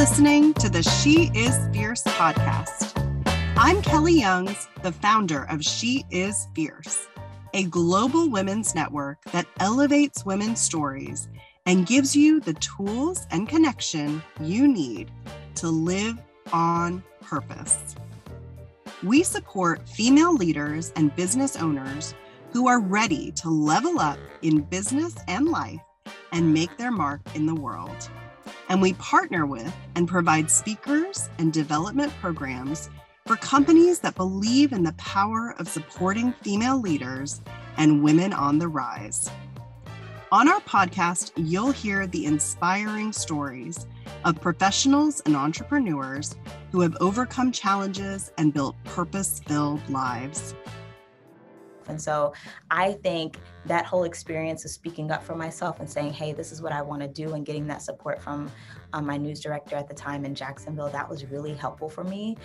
listening to the She Is Fierce podcast. I'm Kelly Youngs, the founder of She Is Fierce, a global women's network that elevates women's stories and gives you the tools and connection you need to live on purpose. We support female leaders and business owners who are ready to level up in business and life and make their mark in the world. And we partner with and provide speakers and development programs for companies that believe in the power of supporting female leaders and women on the rise. On our podcast, you'll hear the inspiring stories of professionals and entrepreneurs who have overcome challenges and built purpose filled lives. And so I think that whole experience of speaking up for myself and saying, hey, this is what I want to do, and getting that support from um, my news director at the time in Jacksonville, that was really helpful for me.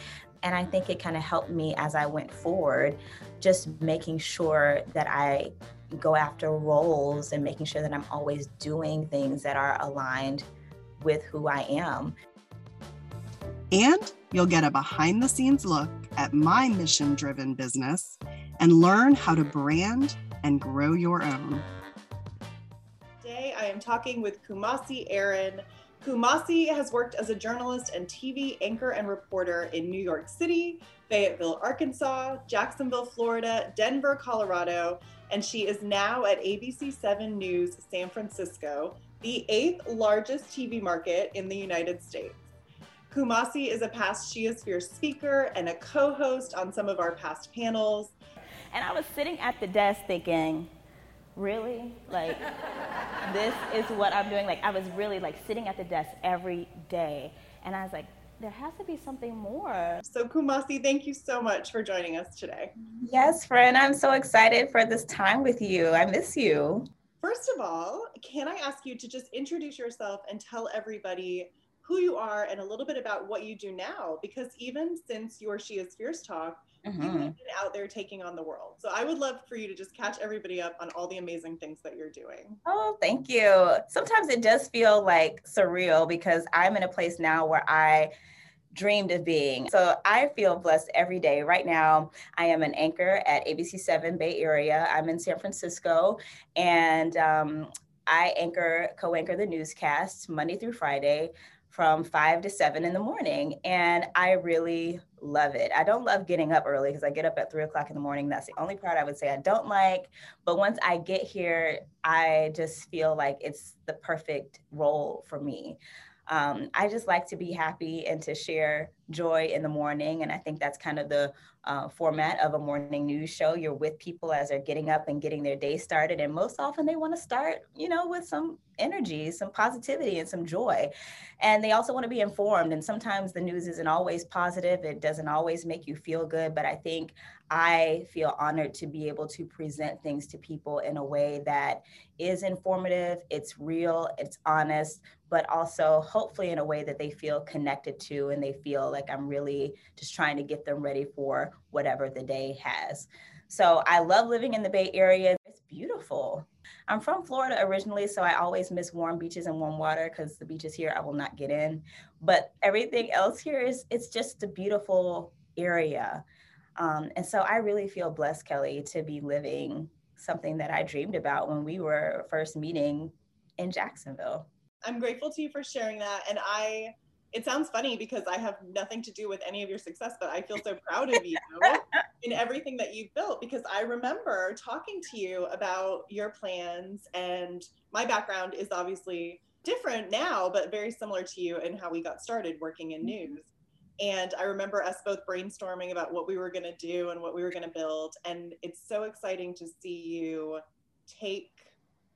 And I think it kind of helped me as I went forward, just making sure that I go after roles and making sure that I'm always doing things that are aligned with who I am. And you'll get a behind the scenes look at my mission driven business and learn how to brand and grow your own. Today, I am talking with Kumasi Aaron. Kumasi has worked as a journalist and TV anchor and reporter in New York City, Fayetteville, Arkansas, Jacksonville, Florida, Denver, Colorado, and she is now at ABC 7 News San Francisco, the eighth largest TV market in the United States. Kumasi is a past She Is Fierce speaker and a co host on some of our past panels. And I was sitting at the desk thinking, really? Like, this is what I'm doing? Like, I was really like sitting at the desk every day. And I was like, there has to be something more. So, Kumasi, thank you so much for joining us today. Yes, friend. I'm so excited for this time with you. I miss you. First of all, can I ask you to just introduce yourself and tell everybody who you are and a little bit about what you do now? Because even since your She Is Fierce talk, mm-hmm. you've been out there taking on the world. So I would love for you to just catch everybody up on all the amazing things that you're doing. Oh, thank you. Sometimes it does feel like surreal because I'm in a place now where I dreamed of being. So I feel blessed every day. Right now, I am an anchor at ABC7 Bay Area. I'm in San Francisco and um, I anchor, co anchor the newscast Monday through Friday from five to seven in the morning. And I really love it. I don't love getting up early because I get up at three o'clock in the morning. That's the only part I would say I don't like. But once I get here, I just feel like it's the perfect role for me. Um, I just like to be happy and to share joy in the morning. And I think that's kind of the uh, format of a morning news show. You're with people as they're getting up and getting their day started. And most often they want to start, you know, with some energy, some positivity, and some joy. And they also want to be informed. And sometimes the news isn't always positive, it doesn't always make you feel good. But I think I feel honored to be able to present things to people in a way that is informative, it's real, it's honest, but also hopefully in a way that they feel connected to and they feel like I'm really just trying to get them ready for whatever the day has. So I love living in the Bay Area. It's beautiful. I'm from Florida originally, so I always miss warm beaches and warm water because the beaches here I will not get in. But everything else here is it's just a beautiful area. Um, and so I really feel blessed, Kelly, to be living something that I dreamed about when we were first meeting in Jacksonville. I'm grateful to you for sharing that. And I, it sounds funny because I have nothing to do with any of your success, but I feel so proud of you in everything that you've built because I remember talking to you about your plans. And my background is obviously different now, but very similar to you in how we got started working in mm-hmm. news. And I remember us both brainstorming about what we were going to do and what we were going to build. And it's so exciting to see you take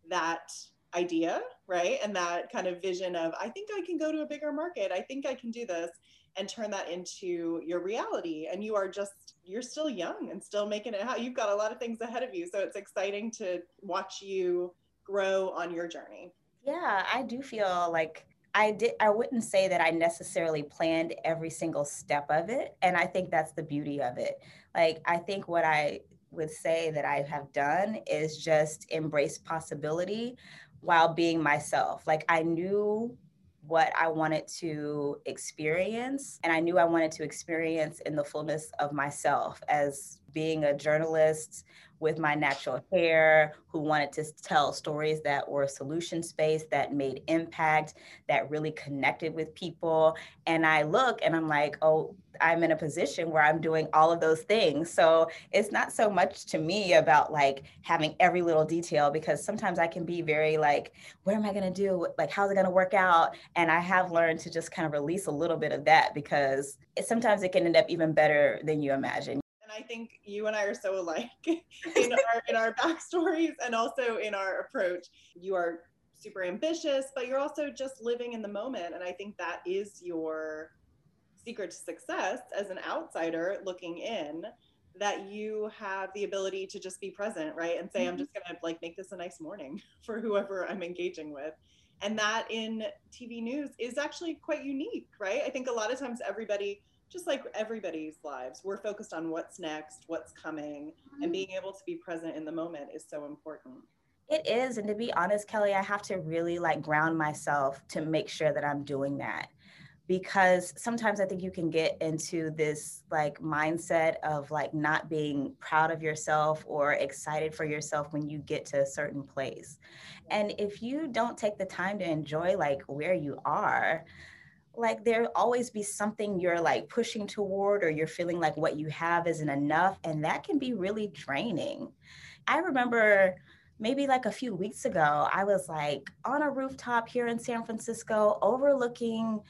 that idea, right? And that kind of vision of, I think I can go to a bigger market. I think I can do this and turn that into your reality. And you are just, you're still young and still making it out. You've got a lot of things ahead of you. So it's exciting to watch you grow on your journey. Yeah, I do feel like I did I wouldn't say that I necessarily planned every single step of it and I think that's the beauty of it. Like I think what I would say that I have done is just embrace possibility while being myself. Like I knew what I wanted to experience. And I knew I wanted to experience in the fullness of myself as being a journalist with my natural hair, who wanted to tell stories that were solutions based, that made impact, that really connected with people. And I look and I'm like, oh, I'm in a position where I'm doing all of those things. So it's not so much to me about like having every little detail because sometimes I can be very like, what am I going to do? Like, how's it going to work out? And I have learned to just kind of release a little bit of that because it, sometimes it can end up even better than you imagine. And I think you and I are so alike in our in our backstories and also in our approach. You are super ambitious, but you're also just living in the moment. And I think that is your secret to success as an outsider looking in that you have the ability to just be present, right? And say, mm-hmm. I'm just gonna like make this a nice morning for whoever I'm engaging with. And that in TV news is actually quite unique, right? I think a lot of times everybody just like everybody's lives, we're focused on what's next, what's coming, and mm-hmm. being able to be present in the moment is so important. It is. And to be honest, Kelly, I have to really like ground myself to make sure that I'm doing that. Because sometimes I think you can get into this like mindset of like not being proud of yourself or excited for yourself when you get to a certain place. And if you don't take the time to enjoy like where you are, like there always be something you're like pushing toward or you're feeling like what you have isn't enough and that can be really draining i remember maybe like a few weeks ago i was like on a rooftop here in san francisco overlooking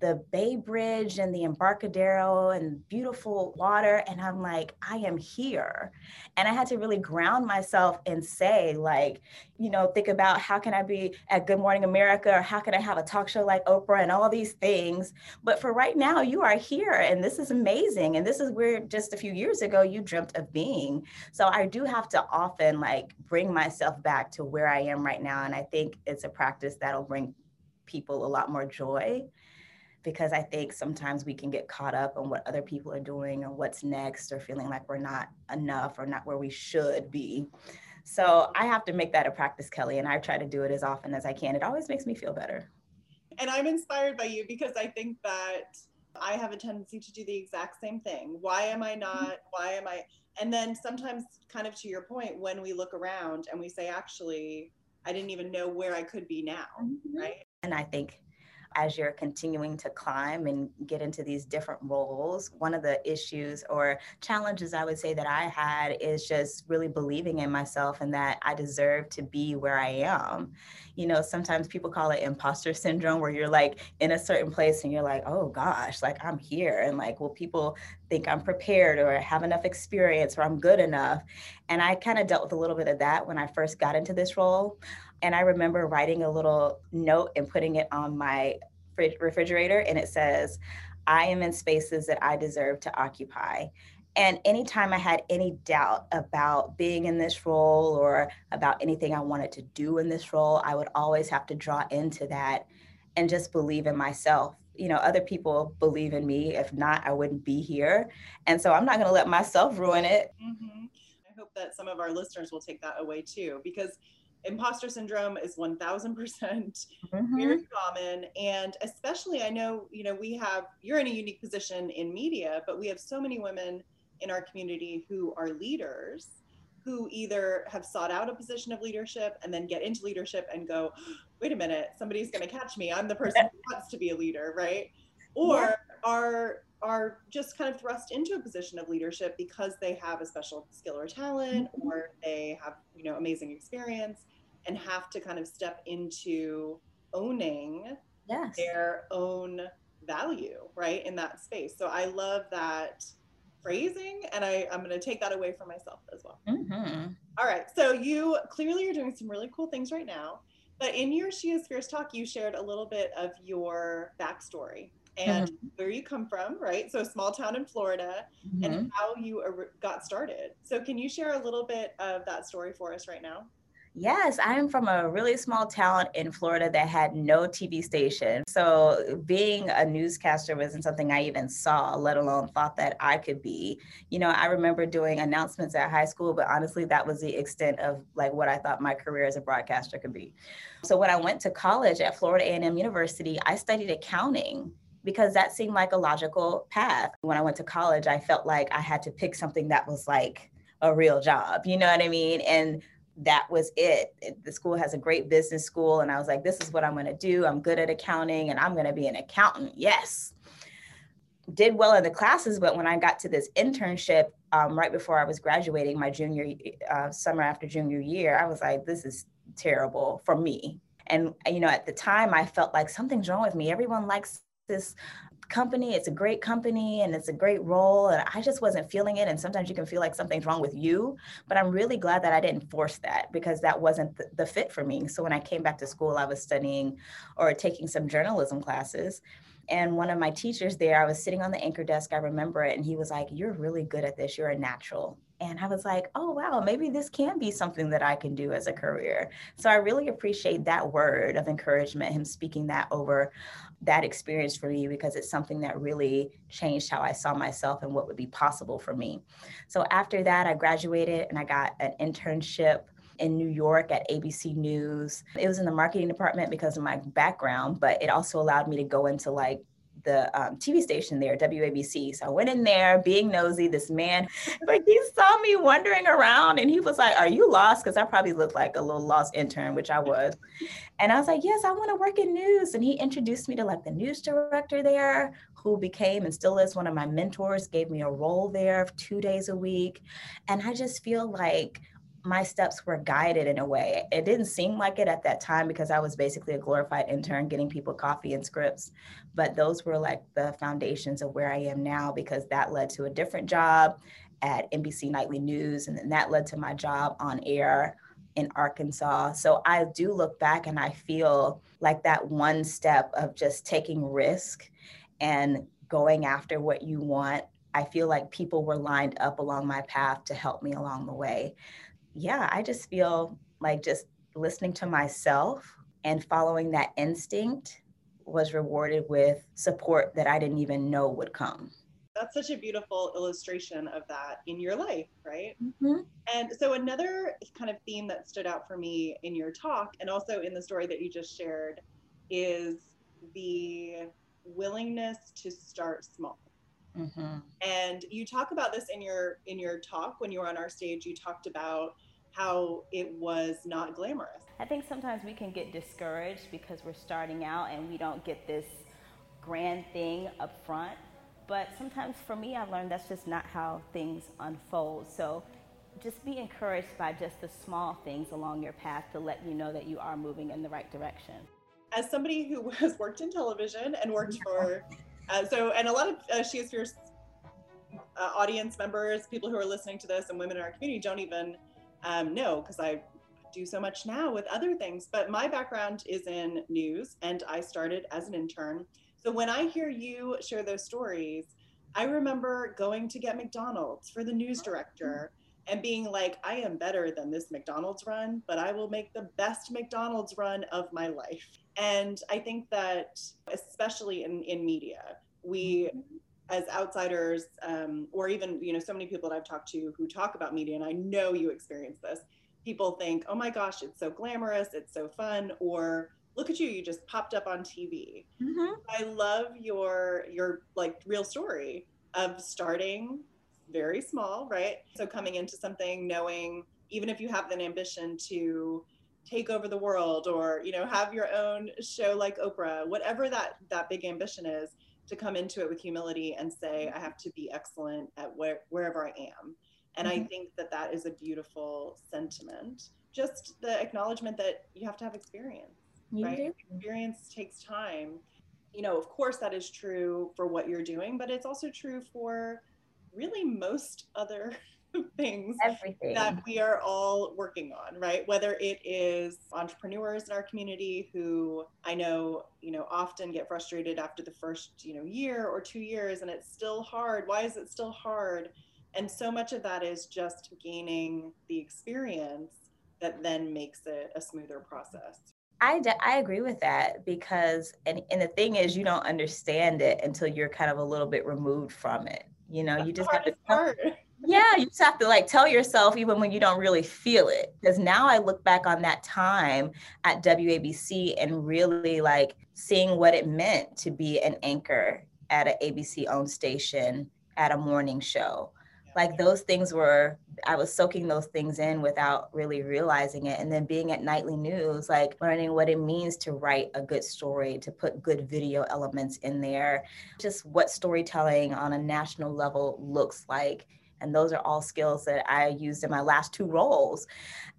the Bay Bridge and the Embarcadero and beautiful water. And I'm like, I am here. And I had to really ground myself and say, like, you know, think about how can I be at Good Morning America or how can I have a talk show like Oprah and all these things. But for right now, you are here and this is amazing. And this is where just a few years ago you dreamt of being. So I do have to often like bring myself back to where I am right now. And I think it's a practice that'll bring people a lot more joy because I think sometimes we can get caught up on what other people are doing or what's next or feeling like we're not enough or not where we should be. So I have to make that a practice, Kelly, and I try to do it as often as I can. It always makes me feel better. And I'm inspired by you because I think that I have a tendency to do the exact same thing. Why am I not? Why am I? And then sometimes, kind of to your point, when we look around and we say, actually, I didn't even know where I could be now, mm-hmm. right? And I think as you're continuing to climb and get into these different roles, one of the issues or challenges I would say that I had is just really believing in myself and that I deserve to be where I am. You know, sometimes people call it imposter syndrome, where you're like in a certain place and you're like, oh gosh, like I'm here. And like, will people think I'm prepared or have enough experience or I'm good enough? And I kind of dealt with a little bit of that when I first got into this role. And I remember writing a little note and putting it on my refrigerator, and it says, I am in spaces that I deserve to occupy. And anytime I had any doubt about being in this role or about anything I wanted to do in this role, I would always have to draw into that and just believe in myself. You know, other people believe in me. If not, I wouldn't be here. And so I'm not going to let myself ruin it. Mm-hmm. I hope that some of our listeners will take that away too, because imposter syndrome is 1000% mm-hmm. very common and especially i know you know we have you're in a unique position in media but we have so many women in our community who are leaders who either have sought out a position of leadership and then get into leadership and go wait a minute somebody's going to catch me i'm the person who wants to be a leader right or yeah. are are just kind of thrust into a position of leadership because they have a special skill or talent mm-hmm. or they have you know amazing experience and have to kind of step into owning yes. their own value right in that space so i love that phrasing and I, i'm going to take that away for myself as well mm-hmm. All right so you clearly are doing some really cool things right now but in your she is fierce talk you shared a little bit of your backstory and mm-hmm. where you come from, right? So, a small town in Florida, mm-hmm. and how you got started. So, can you share a little bit of that story for us right now? Yes, I'm from a really small town in Florida that had no TV station. So being a newscaster wasn't something I even saw, let alone thought that I could be. You know, I remember doing announcements at high school, but honestly, that was the extent of like what I thought my career as a broadcaster could be. So when I went to college at Florida A&M University, I studied accounting because that seemed like a logical path. When I went to college, I felt like I had to pick something that was like a real job. You know what I mean? And that was it. The school has a great business school. And I was like, this is what I'm going to do. I'm good at accounting and I'm going to be an accountant. Yes. Did well in the classes, but when I got to this internship um, right before I was graduating my junior uh, summer after junior year, I was like, this is terrible for me. And, you know, at the time, I felt like something's wrong with me. Everyone likes this company. It's a great company and it's a great role. And I just wasn't feeling it. And sometimes you can feel like something's wrong with you. But I'm really glad that I didn't force that because that wasn't the, the fit for me. So when I came back to school, I was studying or taking some journalism classes. And one of my teachers there, I was sitting on the anchor desk, I remember it, and he was like, You're really good at this. You're a natural. And I was like, oh, wow, maybe this can be something that I can do as a career. So I really appreciate that word of encouragement, him speaking that over that experience for me, because it's something that really changed how I saw myself and what would be possible for me. So after that, I graduated and I got an internship in New York at ABC News. It was in the marketing department because of my background, but it also allowed me to go into like the um, TV station there, WABC. So I went in there being nosy. This man, but he saw me wandering around and he was like, Are you lost? Because I probably looked like a little lost intern, which I was. And I was like, Yes, I want to work in news. And he introduced me to like the news director there, who became and still is one of my mentors, gave me a role there two days a week. And I just feel like my steps were guided in a way. It didn't seem like it at that time because I was basically a glorified intern getting people coffee and scripts. But those were like the foundations of where I am now because that led to a different job at NBC Nightly News. And then that led to my job on air in Arkansas. So I do look back and I feel like that one step of just taking risk and going after what you want. I feel like people were lined up along my path to help me along the way yeah, I just feel like just listening to myself and following that instinct was rewarded with support that I didn't even know would come. That's such a beautiful illustration of that in your life, right? Mm-hmm. And so, another kind of theme that stood out for me in your talk and also in the story that you just shared is the willingness to start small. Mm-hmm. And you talk about this in your in your talk when you were on our stage. You talked about how it was not glamorous. I think sometimes we can get discouraged because we're starting out and we don't get this grand thing up front. But sometimes for me, I've learned that's just not how things unfold. So just be encouraged by just the small things along your path to let you know that you are moving in the right direction. As somebody who has worked in television and worked for, uh, so, and a lot of uh, She is Fierce uh, audience members, people who are listening to this, and women in our community don't even um, no, because I do so much now with other things. But my background is in news, and I started as an intern. So when I hear you share those stories, I remember going to get McDonald's for the news director and being like, I am better than this McDonald's run, but I will make the best McDonald's run of my life. And I think that, especially in, in media, we as outsiders um, or even you know so many people that i've talked to who talk about media and i know you experience this people think oh my gosh it's so glamorous it's so fun or look at you you just popped up on tv mm-hmm. i love your your like real story of starting very small right so coming into something knowing even if you have an ambition to take over the world or you know have your own show like oprah whatever that that big ambition is to come into it with humility and say i have to be excellent at where, wherever i am. And mm-hmm. i think that that is a beautiful sentiment. Just the acknowledgement that you have to have experience you right? do. experience takes time. You know of course that is true for what you're doing but it's also true for really most other things Everything. that we are all working on, right? Whether it is entrepreneurs in our community who I know, you know, often get frustrated after the first, you know, year or two years and it's still hard. Why is it still hard? And so much of that is just gaining the experience that then makes it a smoother process. I, I agree with that because and, and the thing is you don't understand it until you're kind of a little bit removed from it you know That's you just have to part. Yeah you just have to like tell yourself even when you don't really feel it because now i look back on that time at wabc and really like seeing what it meant to be an anchor at an abc owned station at a morning show. Like those things were i was soaking those things in without really realizing it. And then being at nightly news like learning what it means to write a good story to put good video elements in there just what storytelling on a national level looks like and those are all skills that i used in my last two roles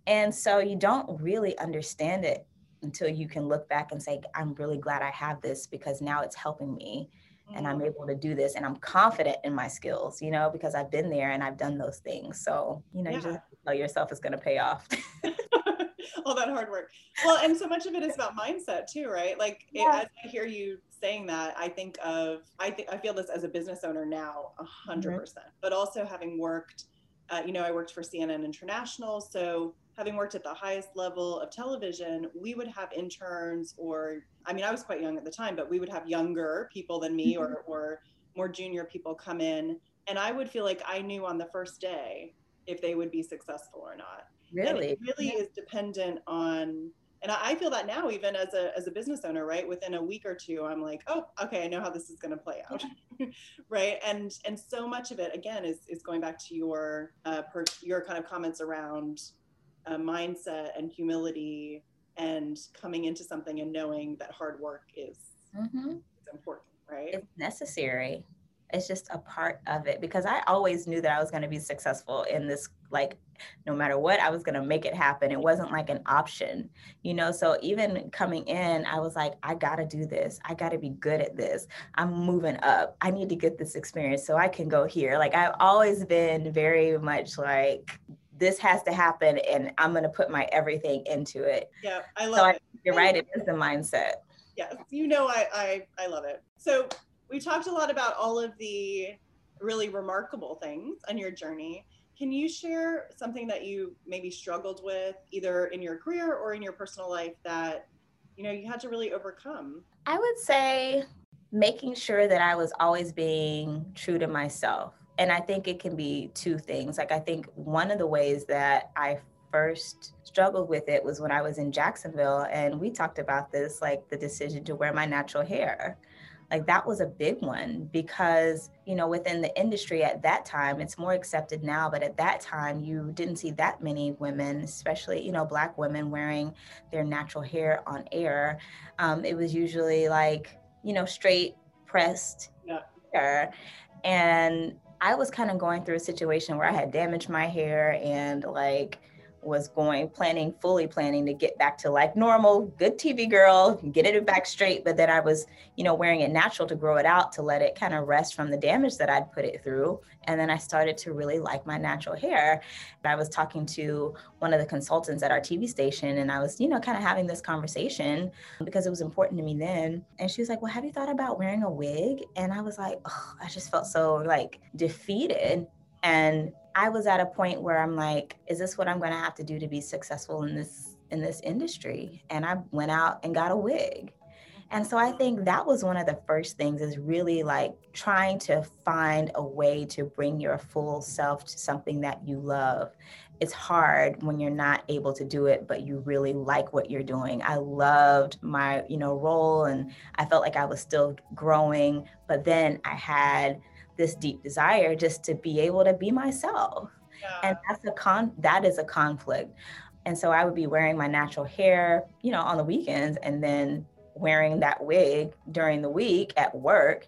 and so you don't really understand it until you can look back and say i'm really glad i have this because now it's helping me and I'm mm-hmm. able to do this and I'm confident in my skills, you know, because I've been there and I've done those things. So, you know, yeah. you just tell yourself it's going to pay off. All that hard work. Well, and so much of it is about mindset too, right? Like yeah. it, as I hear you saying that, I think of, I think I feel this as a business owner now, a hundred mm-hmm. percent, but also having worked, uh, you know, I worked for CNN International. So having worked at the highest level of television, we would have interns or I mean, I was quite young at the time, but we would have younger people than me or mm-hmm. or more junior people come in and I would feel like I knew on the first day if they would be successful or not. Really? And it really yeah. is dependent on and I feel that now even as a as a business owner, right? Within a week or two, I'm like, oh, okay, I know how this is going to play out, right? And and so much of it again is is going back to your uh, per, your kind of comments around uh, mindset and humility and coming into something and knowing that hard work is, mm-hmm. is important, right? It's necessary. It's just a part of it because I always knew that I was going to be successful in this, like, no matter what, I was going to make it happen. It wasn't like an option, you know? So even coming in, I was like, I got to do this. I got to be good at this. I'm moving up. I need to get this experience so I can go here. Like, I've always been very much like, this has to happen and I'm going to put my everything into it. Yeah, I love so it. you're right. It is the mindset. Yes, you know, I, I, I love it. So we talked a lot about all of the really remarkable things on your journey. Can you share something that you maybe struggled with either in your career or in your personal life that, you know, you had to really overcome? I would say making sure that I was always being true to myself and I think it can be two things. Like, I think one of the ways that I first struggled with it was when I was in Jacksonville, and we talked about this like the decision to wear my natural hair. Like, that was a big one because, you know, within the industry at that time, it's more accepted now, but at that time, you didn't see that many women, especially, you know, Black women wearing their natural hair on air. Um, it was usually like, you know, straight pressed yeah. hair. And I was kind of going through a situation where I had damaged my hair and like was going planning fully planning to get back to like normal good tv girl get it back straight but then i was you know wearing it natural to grow it out to let it kind of rest from the damage that i'd put it through. And then i started to really like my natural hair. And i was talking to one of the consultants at our tv station and i was you know kind of having this conversation because it was important to me then. And she was like well have you thought about wearing a wig? And i was like oh, i just felt so like defeated. And I was at a point where I'm like, is this what I'm going to have to do to be successful in this in this industry? And I went out and got a wig. And so I think that was one of the first things is really like trying to find a way to bring your full self to something that you love. It's hard when you're not able to do it, but you really like what you're doing. I loved my, you know, role and I felt like I was still growing, but then I had this deep desire just to be able to be myself. Yeah. And that's a con that is a conflict. And so I would be wearing my natural hair, you know, on the weekends and then wearing that wig during the week at work.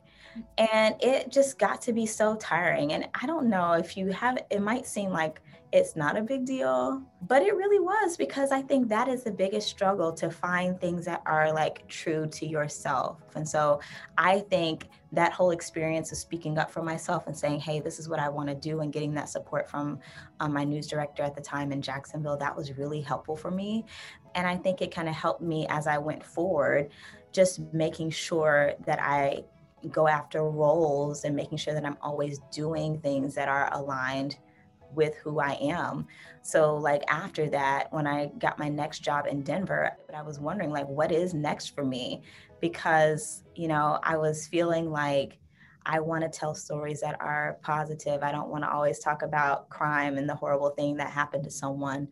And it just got to be so tiring. And I don't know if you have, it might seem like it's not a big deal, but it really was because I think that is the biggest struggle to find things that are like true to yourself. And so I think that whole experience of speaking up for myself and saying, hey, this is what I want to do, and getting that support from um, my news director at the time in Jacksonville, that was really helpful for me. And I think it kind of helped me as I went forward, just making sure that I go after roles and making sure that I'm always doing things that are aligned with who I am. So like after that, when I got my next job in Denver, I was wondering like what is next for me because, you know, I was feeling like I want to tell stories that are positive. I don't want to always talk about crime and the horrible thing that happened to someone.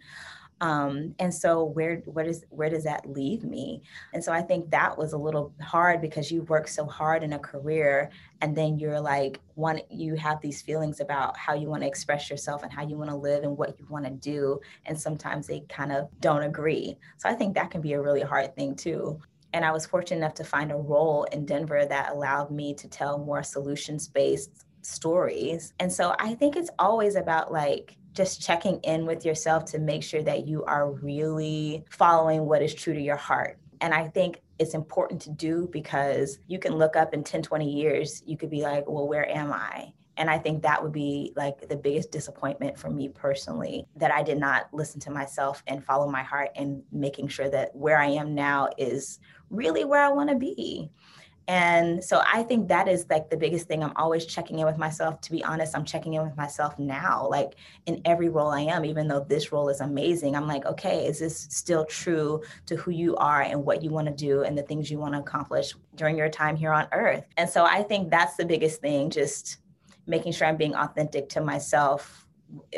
Um, and so where where does where does that leave me? And so I think that was a little hard because you work so hard in a career and then you're like one you have these feelings about how you want to express yourself and how you want to live and what you want to do. And sometimes they kind of don't agree. So I think that can be a really hard thing too. And I was fortunate enough to find a role in Denver that allowed me to tell more solutions based stories. And so I think it's always about like just checking in with yourself to make sure that you are really following what is true to your heart. And I think it's important to do because you can look up in 10, 20 years, you could be like, well, where am I? And I think that would be like the biggest disappointment for me personally that I did not listen to myself and follow my heart and making sure that where I am now is really where I want to be. And so I think that is like the biggest thing. I'm always checking in with myself. To be honest, I'm checking in with myself now, like in every role I am, even though this role is amazing. I'm like, okay, is this still true to who you are and what you want to do and the things you want to accomplish during your time here on earth? And so I think that's the biggest thing, just making sure I'm being authentic to myself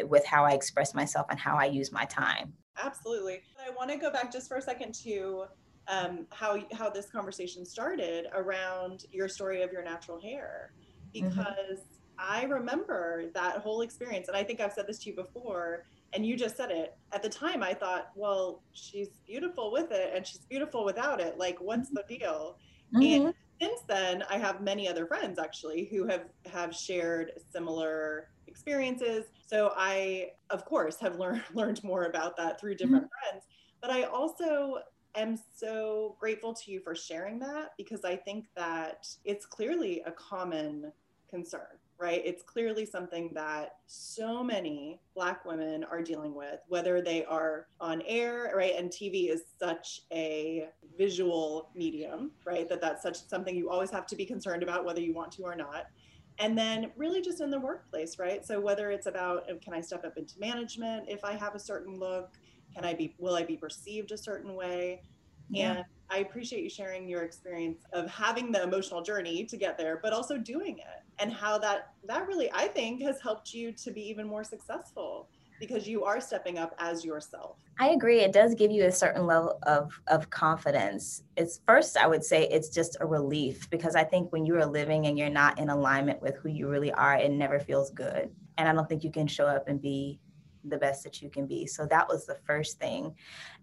with how I express myself and how I use my time. Absolutely. I want to go back just for a second to um, how how this conversation started around your story of your natural hair mm-hmm. because mm-hmm. I remember that whole experience and I think I've said this to you before and you just said it at the time I thought well she's beautiful with it and she's beautiful without it like what's the deal mm-hmm. and since then I have many other friends actually who have have shared similar experiences so I of course have learned learned more about that through different mm-hmm. friends but I also am so grateful to you for sharing that because I think that it's clearly a common concern, right? It's clearly something that so many Black women are dealing with, whether they are on air, right? And TV is such a visual medium, right? That that's such something you always have to be concerned about, whether you want to or not. And then really just in the workplace, right? So whether it's about oh, can I step up into management if I have a certain look? Can I be, will I be perceived a certain way? Yeah. And I appreciate you sharing your experience of having the emotional journey to get there, but also doing it and how that, that really, I think, has helped you to be even more successful because you are stepping up as yourself. I agree. It does give you a certain level of, of confidence. It's first, I would say it's just a relief because I think when you are living and you're not in alignment with who you really are, it never feels good. And I don't think you can show up and be the best that you can be. So that was the first thing.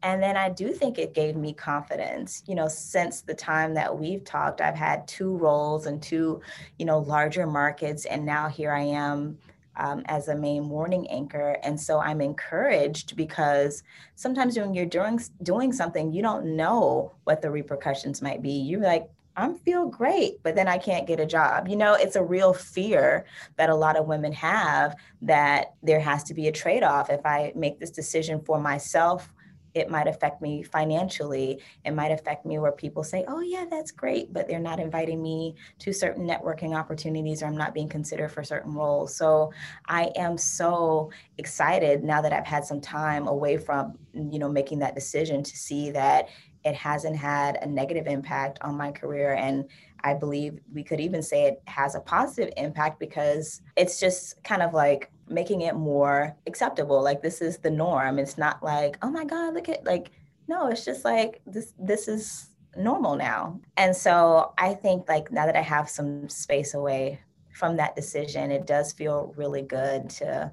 And then I do think it gave me confidence. You know, since the time that we've talked, I've had two roles and two, you know, larger markets. And now here I am um, as a main morning anchor. And so I'm encouraged because sometimes when you're doing doing something, you don't know what the repercussions might be. You're like, I'm feel great, but then I can't get a job. You know, it's a real fear that a lot of women have that there has to be a trade-off. If I make this decision for myself, it might affect me financially. It might affect me where people say, oh, yeah, that's great, but they're not inviting me to certain networking opportunities or I'm not being considered for certain roles. So I am so excited now that I've had some time away from, you know, making that decision to see that it hasn't had a negative impact on my career. And I believe we could even say it has a positive impact because it's just kind of like making it more acceptable. Like this is the norm. It's not like, oh my God, look at like, no, it's just like this, this is normal now. And so I think like now that I have some space away from that decision, it does feel really good to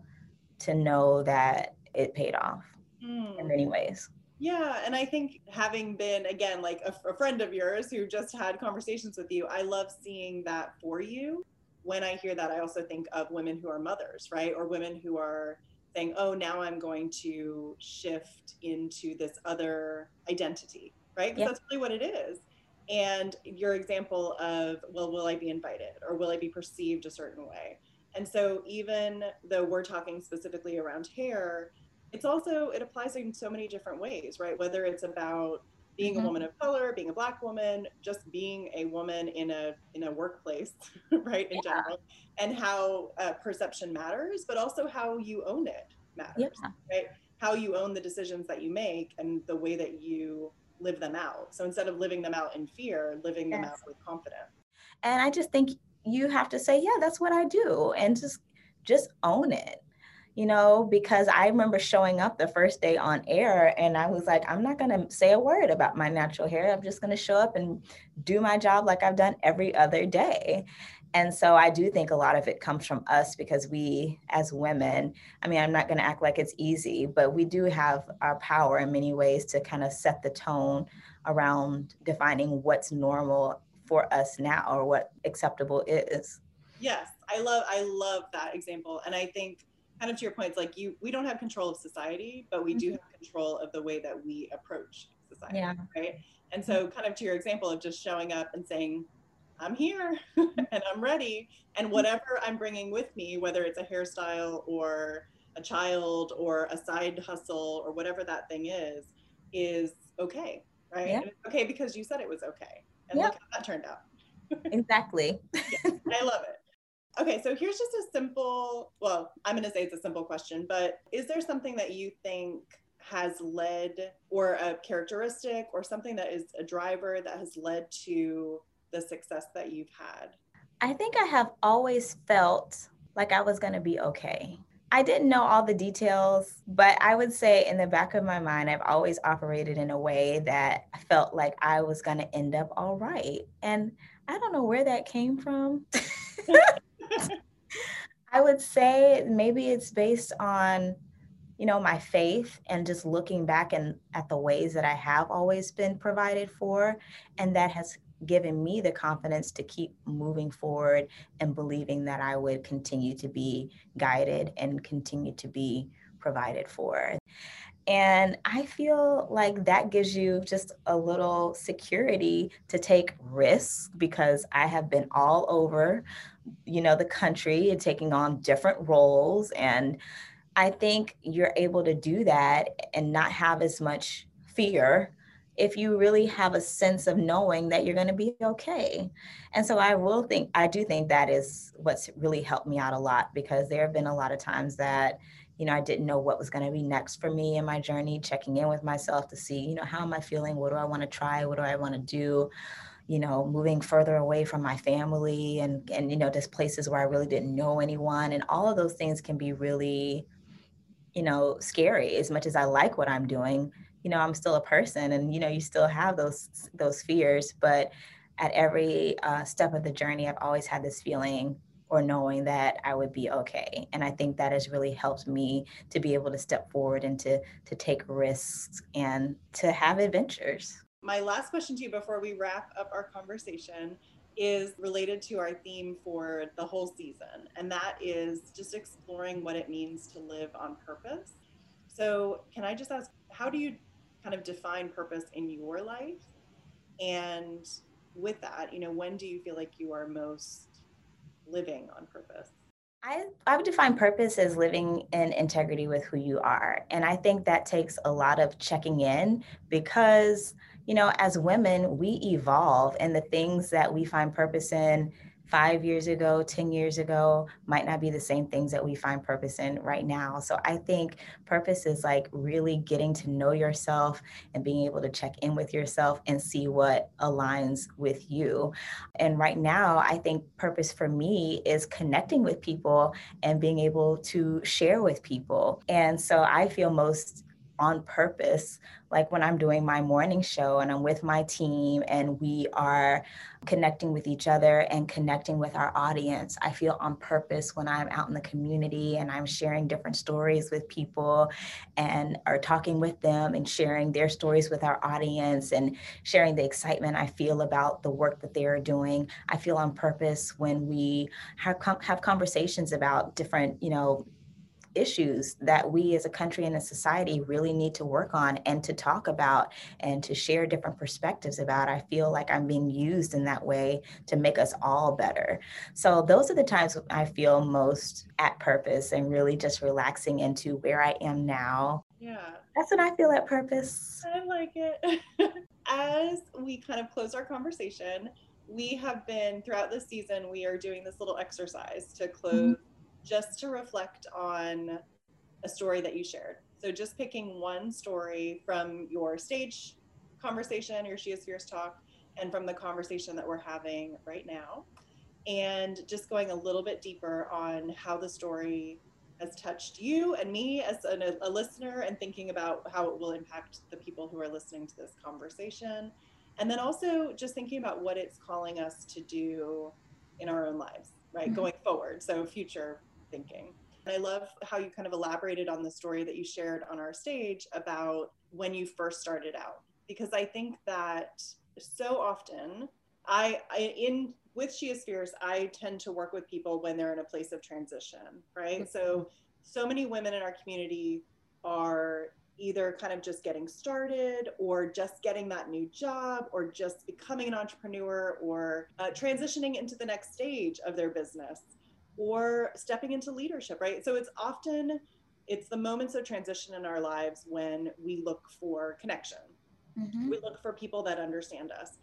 to know that it paid off mm. in many ways. Yeah, and I think having been again like a, a, friend of yours who just had conversations with you, I love seeing that for you. When I hear that, I also think of women who are mothers, right? Or women who are saying, "Oh, now I'm going to shift into this other identity," right? Because yeah. that's really what it is. And your example of, well, will I be invited or will I be perceived a certain way? And so, even though we're talking specifically around hair, it's also it applies in so many different ways right whether it's about being mm-hmm. a woman of color, being a black woman, just being a woman in a in a workplace, right? In yeah. general, and how uh, perception matters, but also how you own it matters, yeah. right? How you own the decisions that you make and the way that you live them out. So instead of living them out in fear, living yes. them out with confidence. And I just think you have to say, yeah, that's what I do, and just just own it you know, because I remember showing up the first day on air and I was like, I'm not going to say a word about my natural hair. I'm just going to show up and do my job like I've done every other day. And so I do think a lot of it comes from us because we, as women, I mean, I'm not going to act like it's easy, but we do have our power in many ways to kind of set the tone around defining what's normal for us now or what acceptable is. Yes, I love I love that example and I think kind of to your points, like you, we don't have control of society, but we do mm-hmm. have control of the way that we approach society, yeah. right? And so, kind of to your example of just showing up and saying, I'm here and I'm ready, and mm-hmm. whatever I'm bringing with me, whether it's a hairstyle or a child or a side hustle or whatever that thing is, is okay, right? Yeah. okay because you said it was okay, and look how that turned out. exactly. I love it. Okay, so here's just a simple, well, I'm going to say it's a simple question, but is there something that you think has led, or a characteristic, or something that is a driver that has led to the success that you've had? I think I have always felt like I was going to be okay. I didn't know all the details, but I would say in the back of my mind, I've always operated in a way that I felt like I was going to end up all right. And I don't know where that came from. I would say maybe it's based on, you know, my faith and just looking back and at the ways that I have always been provided for. And that has given me the confidence to keep moving forward and believing that I would continue to be guided and continue to be provided for. And I feel like that gives you just a little security to take risks because I have been all over, you know, the country and taking on different roles. And I think you're able to do that and not have as much fear if you really have a sense of knowing that you're going to be okay. And so I will think, I do think that is what's really helped me out a lot because there have been a lot of times that, you know, I didn't know what was going to be next for me in my journey, checking in with myself to see, you know, how am I feeling? What do I want to try? What do I want to do? You know, moving further away from my family and, and, you know, just places where I really didn't know anyone. And all of those things can be really, you know, scary as much as I like what I'm doing. You know, I'm still a person and, you know, you still have those, those fears, but at every uh, step of the journey, I've always had this feeling or knowing that I would be okay. And I think that has really helped me to be able to step forward and to, to take risks and to have adventures. My last question to you before we wrap up our conversation is related to our theme for the whole season, and that is just exploring what it means to live on purpose. So, can I just ask, how do you kind of define purpose in your life? And with that, you know, when do you feel like you are most living on purpose? I, I would define purpose as living in integrity with who you are. And I think that takes a lot of checking in because, you know, as women, we evolve and the things that we find purpose in five years ago, 10 years ago might not be the same things that we find purpose in right now. So I think purpose is like really getting to know yourself and being able to check in with yourself and see what aligns with you. And right now, I think purpose for me is connecting with people and being able to share with people. And so I feel most on purpose like when i'm doing my morning show and i'm with my team and we are connecting with each other and connecting with our audience i feel on purpose when i'm out in the community and i'm sharing different stories with people and are talking with them and sharing their stories with our audience and sharing the excitement i feel about the work that they are doing. I feel on purpose when we have, have conversations about different you know issues that we as a country and a society really need to work on and to talk about and to share different perspectives about. I feel like I'm being used in that way to make us all better. So those are the times I feel most at purpose and really just relaxing into where I am now. Yeah. That's when I feel at purpose. I like it. As we kind of close our conversation, we have been throughout this season, we are doing this little exercise to close mm-hmm. Just to reflect on a story that you shared. So just picking one story from your stage conversation, your She is Fierce talk, and from the conversation that we're having right now. And just going a little bit deeper on how the story has touched you and me as an, a listener and thinking about how it will impact the people who are listening to this conversation. And then also just thinking about what it's calling us to do in our own lives, right? Mm-hmm. Going forward. So future thinking. And I love how you kind of elaborated on the story that you shared on our stage about when you first started out. Because I think that so often I, I in with She is Fierce, I tend to work with people when they're in a place of transition, right? Mm-hmm. So, so many women in our community are either kind of just getting started or just getting that new job or just becoming an entrepreneur or uh, transitioning into the next stage of their business or stepping into leadership right so it's often it's the moments of transition in our lives when we look for connection mm-hmm. we look for people that understand us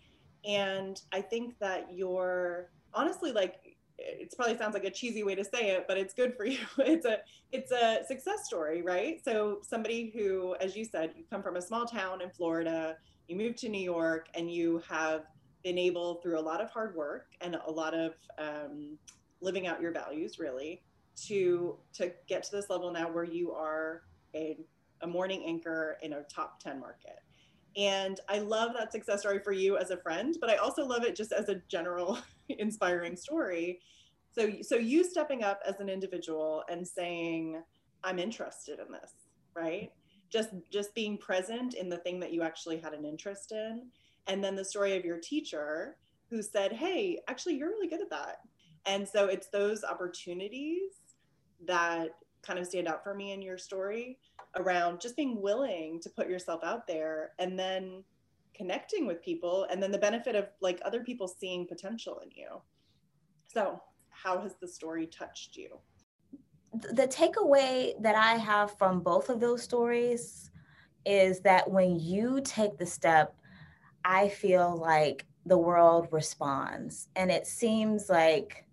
and I think that you're honestly like it probably sounds like a cheesy way to say it, but it's good for you. It's a it's a success story, right? So somebody who, as you said, you come from a small town in Florida, you move to New York, and you have been able through a lot of hard work and a lot of um, living out your values, really, to to get to this level now where you are a, a morning anchor in a top ten market. And I love that success story for you as a friend, but I also love it just as a general inspiring story. So, so you stepping up as an individual and saying, I'm interested in this, right? Just, just being present in the thing that you actually had an interest in. And then the story of your teacher who said, Hey, actually, you're really good at that. And so it's those opportunities that kind of stand out for me in your story around just being willing to put yourself out there and then connecting with people and then the benefit of like other people seeing potential in you. So how has the story touched you? The takeaway that i have from both of those stories is that when you take the step i feel like the world responds. And it seems like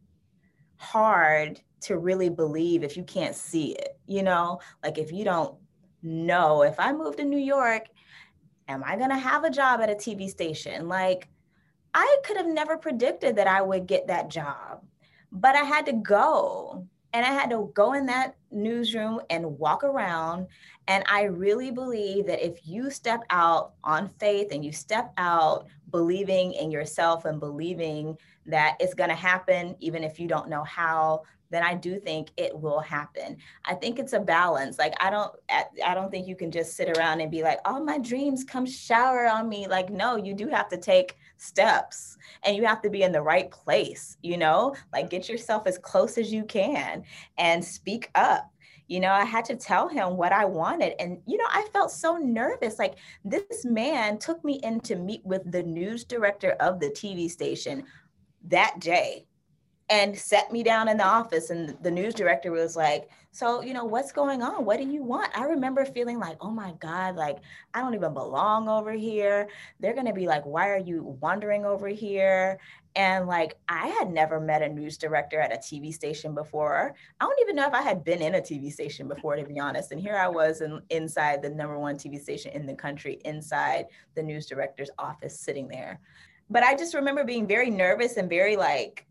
hard to really believe if you can't see it you know like if you don't know if I move to New York, am I going to have a job at a TV station? Like, I could have never predicted that I would get that job, but I had to go. And I had to go in that newsroom and walk around. And I really believe that if you step out on faith and you step out believing in yourself and believing that it's going to happen, even if you don't know how, then I do think it will happen. I think it's a balance. Like I don't I don't think you can just sit around and be like, "All my dreams come shower on me." Like no, you do have to take steps and you have to be in the right place, you know? Like get yourself as close as you can and speak up. You know, I had to tell him what I wanted. And, you know, I felt so nervous. Like, this man took me in to meet with the news director of the TV station that day and set me down in the office and the news director was like so you know what's going on? What do you want? I remember feeling like oh my god like i don't even belong over here. They're going to be like why are you wandering over here? And like i had never met a news director at a tv station before. I don't even know if i had been in a tv station before to be honest. And here i was in, inside the number one tv station in the country inside the news director's office sitting there but i just remember being very nervous and very like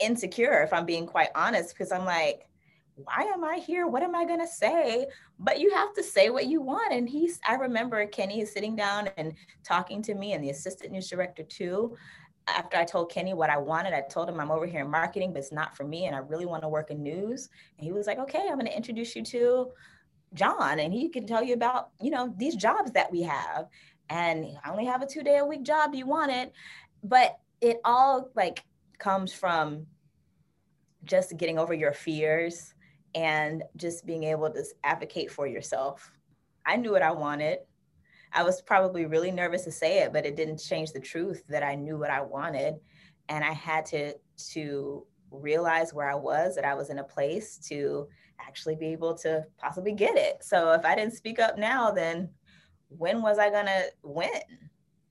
insecure, if I'm being quite honest, because I'm like, why am I here? What am I going to say? But you have to say what you want. And he's, I remember Kenny is sitting down and talking to me and the assistant news director too. After I told Kenny what I wanted, I told him I'm over here in marketing, but it's not for me. And I really want to work in news. And he was like, okay, I'm going to introduce you to John and he can tell you about, you know, these jobs that we have. And I only have a two day a week job. Do you want it? But it all like comes from just getting over your fears and just being able to advocate for yourself. I knew what I wanted. I was probably really nervous to say it, but it didn't change the truth that I knew what I wanted. And I had to to realize where I was, that I was in a place to actually be able to possibly get it. So if I didn't speak up now, then when was I gonna win?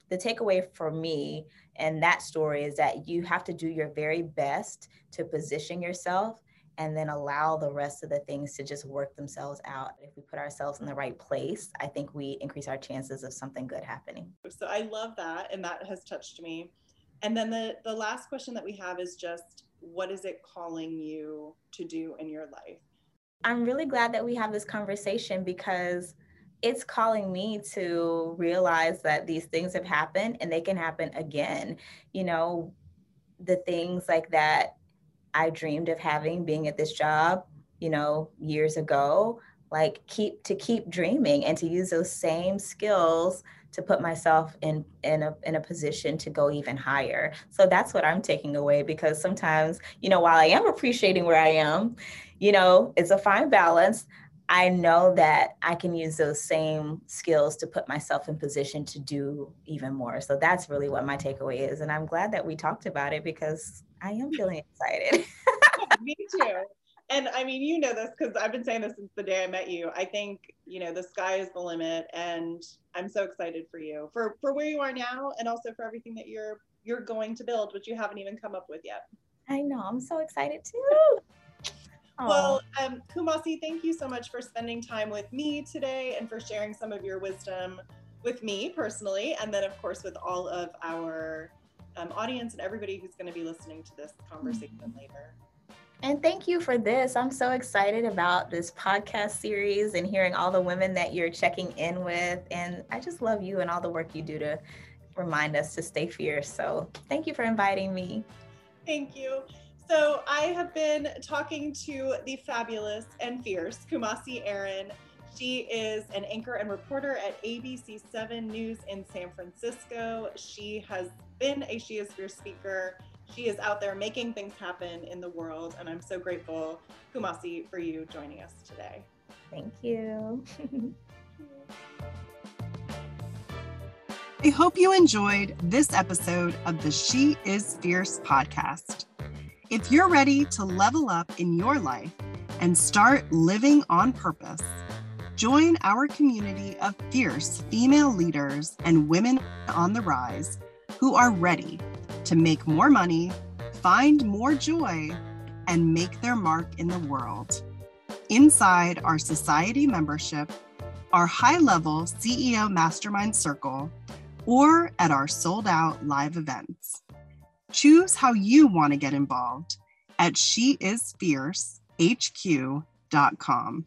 the takeaway for me and that story is that you have to do your very best to position yourself and then allow the rest of the things to just work themselves out. If we put ourselves in the right place, I think we increase our chances of something good happening. So I love that and that has touched me. And then the the last question that we have is just what is it calling you to do in your life? I'm really glad that we have this conversation because it's calling me to realize that these things have happened and they can happen again. You know, the things like that I dreamed of having being at this job, you know, years ago, like keep to keep dreaming and to use those same skills to put myself in in a in a position to go even higher. So that's what I'm taking away because sometimes, you know, while I am appreciating where I am, you know, it's a fine balance. I know that I can use those same skills to put myself in position to do even more. So that's really what my takeaway is. And I'm glad that we talked about it because I am feeling excited. Me too. And I mean, you know this because I've been saying this since the day I met you. I think, you know, the sky is the limit and I'm so excited for you for for where you are now and also for everything that you're you're going to build, which you haven't even come up with yet. I know. I'm so excited too. Well, um, Kumasi, thank you so much for spending time with me today and for sharing some of your wisdom with me personally, and then, of course, with all of our um, audience and everybody who's going to be listening to this conversation mm-hmm. later. And thank you for this. I'm so excited about this podcast series and hearing all the women that you're checking in with. And I just love you and all the work you do to remind us to stay fierce. So thank you for inviting me. Thank you. So I have been talking to the fabulous and fierce Kumasi Aaron. She is an anchor and reporter at ABC 7 News in San Francisco. She has been a She is Fierce speaker. She is out there making things happen in the world. And I'm so grateful, Kumasi, for you joining us today. Thank you. I hope you enjoyed this episode of the She is Fierce podcast. If you're ready to level up in your life and start living on purpose, join our community of fierce female leaders and women on the rise who are ready to make more money, find more joy, and make their mark in the world. Inside our society membership, our high level CEO Mastermind Circle, or at our sold out live events. Choose how you want to get involved at sheisfiercehq.com.